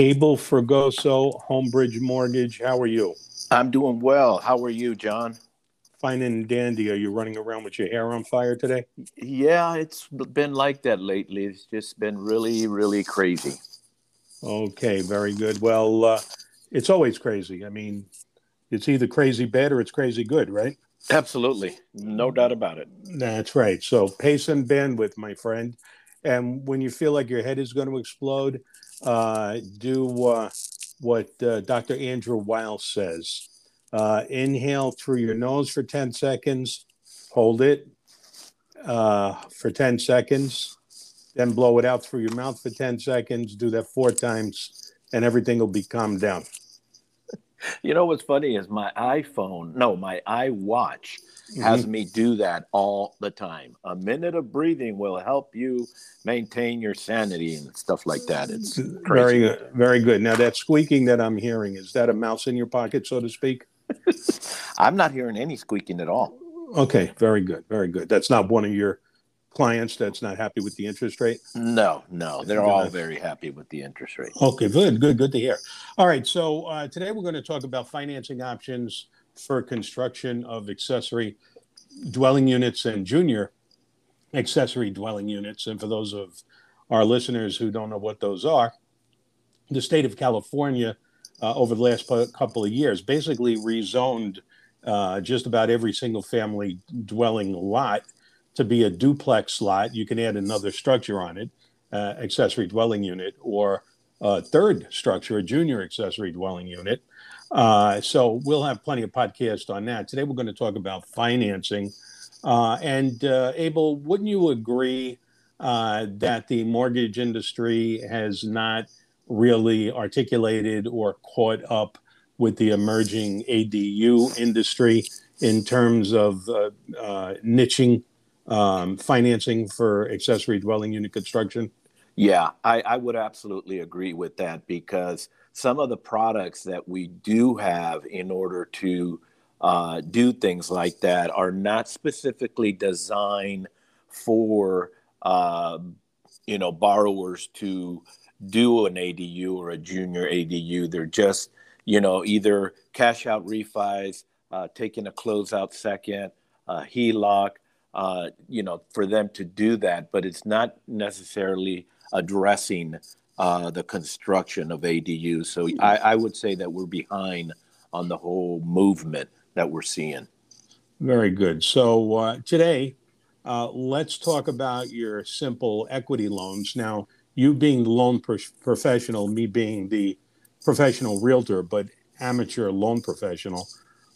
Abel Fergoso, Homebridge Mortgage. How are you? I'm doing well. How are you, John? Fine and dandy. Are you running around with your hair on fire today? Yeah, it's been like that lately. It's just been really, really crazy. Okay, very good. Well, uh, it's always crazy. I mean, it's either crazy bad or it's crazy good, right? Absolutely. No doubt about it. That's right. So, pace and bandwidth, my friend. And when you feel like your head is going to explode, uh, do uh, what uh, Dr. Andrew Weil says. Uh, inhale through your nose for 10 seconds, hold it uh, for 10 seconds, then blow it out through your mouth for 10 seconds. Do that four times, and everything will be calmed down. You know what's funny is my iPhone, no, my iWatch mm-hmm. has me do that all the time. A minute of breathing will help you maintain your sanity and stuff like that. It's crazy. very good. Very good. Now that squeaking that I'm hearing, is that a mouse in your pocket, so to speak? I'm not hearing any squeaking at all. Okay, very good. Very good. That's not one of your clients that's not happy with the interest rate? No, no, they're all very happy with the interest rate. Okay, good, good, good to hear. All right, so uh, today we're going to talk about financing options for construction of accessory dwelling units and junior accessory dwelling units. And for those of our listeners who don't know what those are, the state of California uh, over the last couple of years basically rezoned uh, just about every single family dwelling lot to be a duplex lot. You can add another structure on it, uh, accessory dwelling unit, or a third structure, a junior accessory dwelling unit. Uh, so we'll have plenty of podcasts on that. Today we're going to talk about financing. Uh, and uh, Abel, wouldn't you agree uh, that the mortgage industry has not really articulated or caught up with the emerging ADU industry in terms of uh, niching um, financing for accessory dwelling unit construction? Yeah, I, I would absolutely agree with that because some of the products that we do have in order to uh, do things like that are not specifically designed for uh, you know borrowers to do an ADU or a junior ADU. They're just you know either cash out refis, uh, taking a closed end second, uh, HELOC, uh, you know, for them to do that, but it's not necessarily addressing uh, the construction of ADUs. So I, I, would say that we're behind on the whole movement that we're seeing. Very good. So uh, today, uh, let's talk about your simple equity loans. Now, you being the loan pro- professional, me being the professional realtor, but amateur loan professional.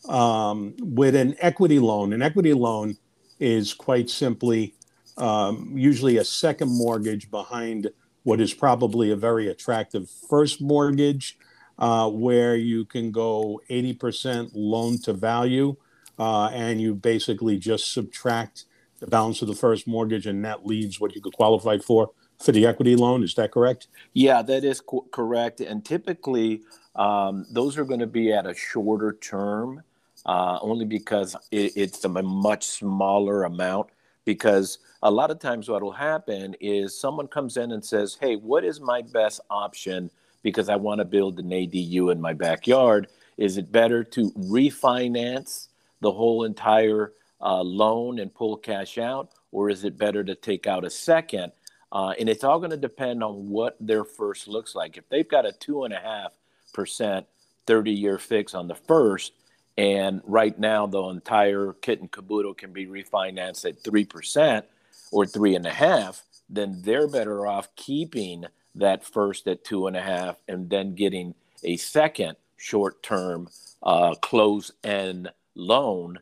Um, with an equity loan, an equity loan is quite simply um, usually a second mortgage behind what is probably a very attractive first mortgage, uh, where you can go 80% loan to value, uh, and you basically just subtract the balance of the first mortgage, and that leaves what you could qualify for for the equity loan. Is that correct? Yeah, that is co- correct. And typically, um, those are going to be at a shorter term uh, only because it, it's a much smaller amount. Because a lot of times, what will happen is someone comes in and says, Hey, what is my best option? Because I want to build an ADU in my backyard. Is it better to refinance the whole entire uh, loan and pull cash out? Or is it better to take out a second? Uh, and it's all going to depend on what their first looks like. If they've got a two and a half percent 30 year fix on the first, and right now, the entire kit and caboodle can be refinanced at 3% or 3.5, then they're better off keeping that first at 2.5 and then getting a second short term uh, close end loan.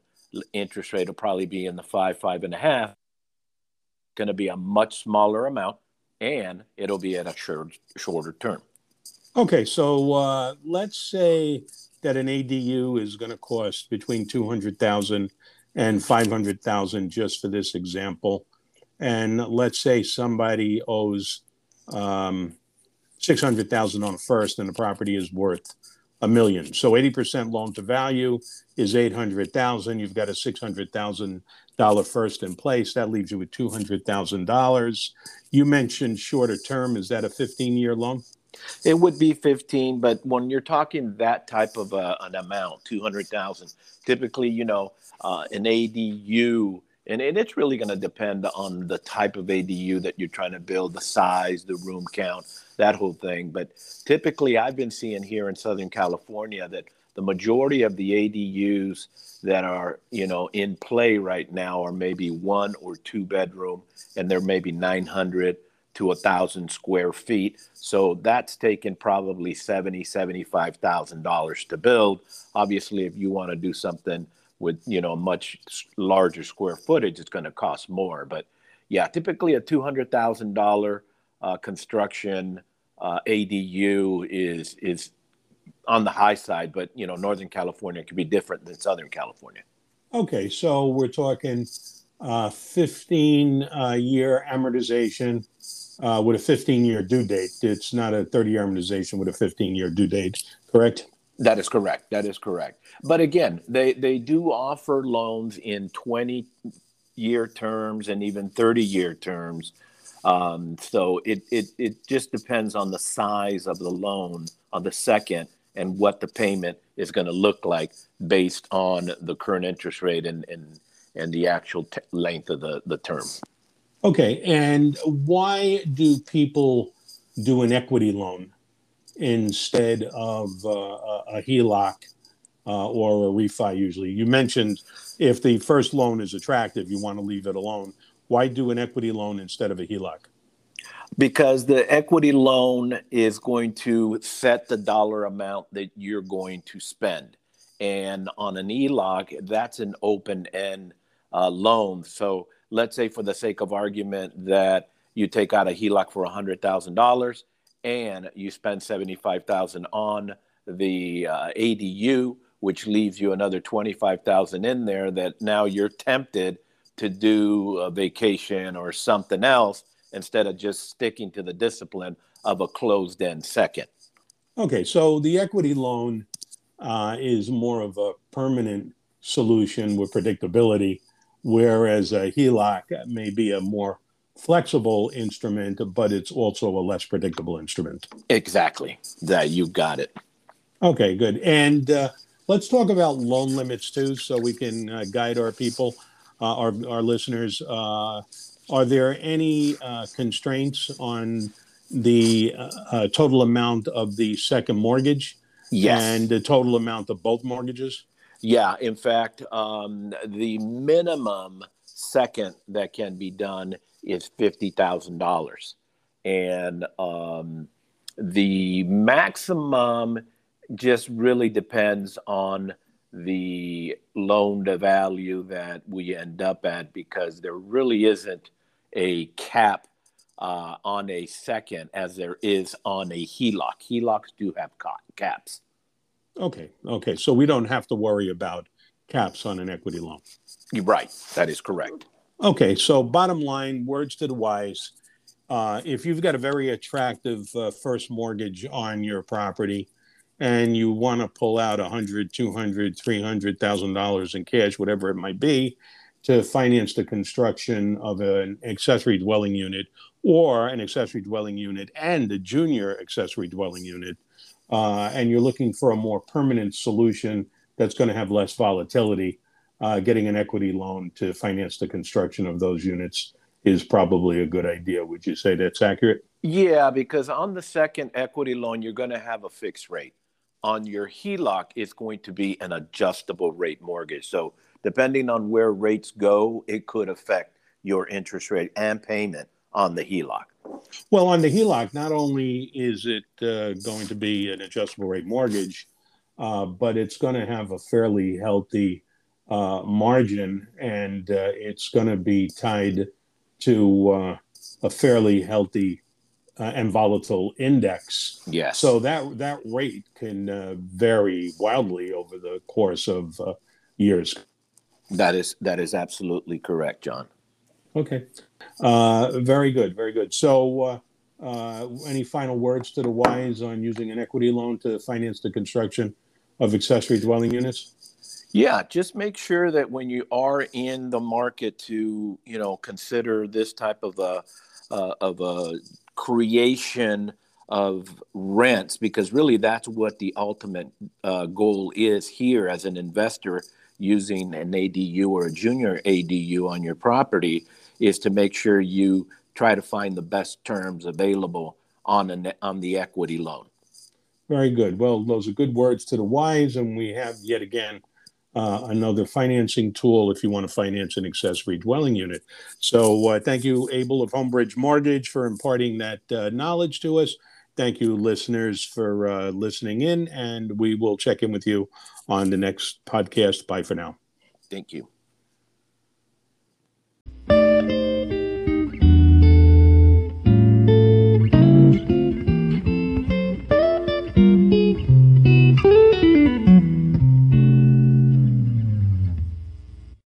Interest rate will probably be in the five, five and a half. Going to be a much smaller amount and it'll be at a short, shorter term. Okay, so uh, let's say that an ADU is going to cost between 200,000 and 500,000 just for this example. And let's say somebody owes um, 600,000 on a first and the property is worth a million. So 80% loan to value is 800,000. You've got a $600,000 first in place. That leaves you with $200,000. You mentioned shorter term. Is that a 15 year loan? It would be 15, but when you're talking that type of a, an amount, 200,000, typically, you know, uh, an ADU, and, and it's really going to depend on the type of ADU that you're trying to build, the size, the room count, that whole thing. But typically, I've been seeing here in Southern California that the majority of the ADUs that are, you know, in play right now are maybe one or two bedroom, and they're maybe 900 to a thousand square feet. So that's taken probably seventy, seventy-five thousand dollars to build. Obviously, if you want to do something with you know much larger square footage, it's going to cost more. But yeah, typically a two hundred thousand dollar uh, construction uh, ADU is is on the high side. But you know, Northern California can be different than Southern California. Okay, so we're talking uh, 15 uh, year amortization uh, with a 15 year due date. It's not a 30 year amortization with a 15 year due date, correct? That is correct. That is correct. But again, they, they do offer loans in 20 year terms and even 30 year terms. Um, so it, it, it just depends on the size of the loan on the second and what the payment is going to look like based on the current interest rate and, and and the actual t- length of the, the term. Okay. And why do people do an equity loan instead of uh, a HELOC uh, or a refi usually? You mentioned if the first loan is attractive, you want to leave it alone. Why do an equity loan instead of a HELOC? Because the equity loan is going to set the dollar amount that you're going to spend. And on an HELOC, that's an open end uh, loan. So let's say, for the sake of argument, that you take out a HELOC for $100,000 and you spend 75,000 on the uh, ADU, which leaves you another 25,000 in there that now you're tempted to do a vacation or something else instead of just sticking to the discipline of a closed end second. Okay, so the equity loan uh, is more of a permanent solution with predictability whereas a HELOC may be a more flexible instrument, but it's also a less predictable instrument. Exactly. That you got it. Okay, good. And uh, let's talk about loan limits too, so we can uh, guide our people, uh, our our listeners. Uh, are there any uh, constraints on the uh, total amount of the second mortgage? Yes. And the total amount of both mortgages? Yeah, in fact, um, the minimum second that can be done is fifty thousand dollars, and um, the maximum just really depends on the loan to value that we end up at because there really isn't a cap uh, on a second as there is on a HELOC. HELOCs do have caps. Okay, okay. So we don't have to worry about caps on an equity loan. You're right. That is correct. Okay, so bottom line, words to the wise. Uh, if you've got a very attractive uh, first mortgage on your property and you want to pull out a hundred, two hundred, three hundred thousand dollars in cash, whatever it might be, to finance the construction of an accessory dwelling unit or an accessory dwelling unit and a junior accessory dwelling unit, uh, and you're looking for a more permanent solution that's going to have less volatility, uh, getting an equity loan to finance the construction of those units is probably a good idea. Would you say that's accurate? Yeah, because on the second equity loan, you're going to have a fixed rate. On your HELOC, it's going to be an adjustable rate mortgage. So, depending on where rates go, it could affect your interest rate and payment on the HELOC. Well, on the HELOC, not only is it uh, going to be an adjustable rate mortgage, uh, but it's going to have a fairly healthy uh, margin and uh, it's going to be tied to uh, a fairly healthy uh, and volatile index. Yes. So that that rate can vary wildly over the course of years. That is that is absolutely correct, John. Okay. Uh, very good. Very good. So, uh, uh, any final words to the wise on using an equity loan to finance the construction of accessory dwelling units? Yeah, just make sure that when you are in the market to, you know, consider this type of a uh, of a creation of rents because really that's what the ultimate uh, goal is here as an investor using an ADU or a junior ADU on your property is to make sure you try to find the best terms available on an, on the equity loan. Very good. Well, those are good words to the wise, and we have yet again uh, another financing tool if you want to finance an accessory dwelling unit. So, uh, thank you, Abel of Homebridge Mortgage, for imparting that uh, knowledge to us. Thank you, listeners, for uh, listening in, and we will check in with you on the next podcast. Bye for now. Thank you.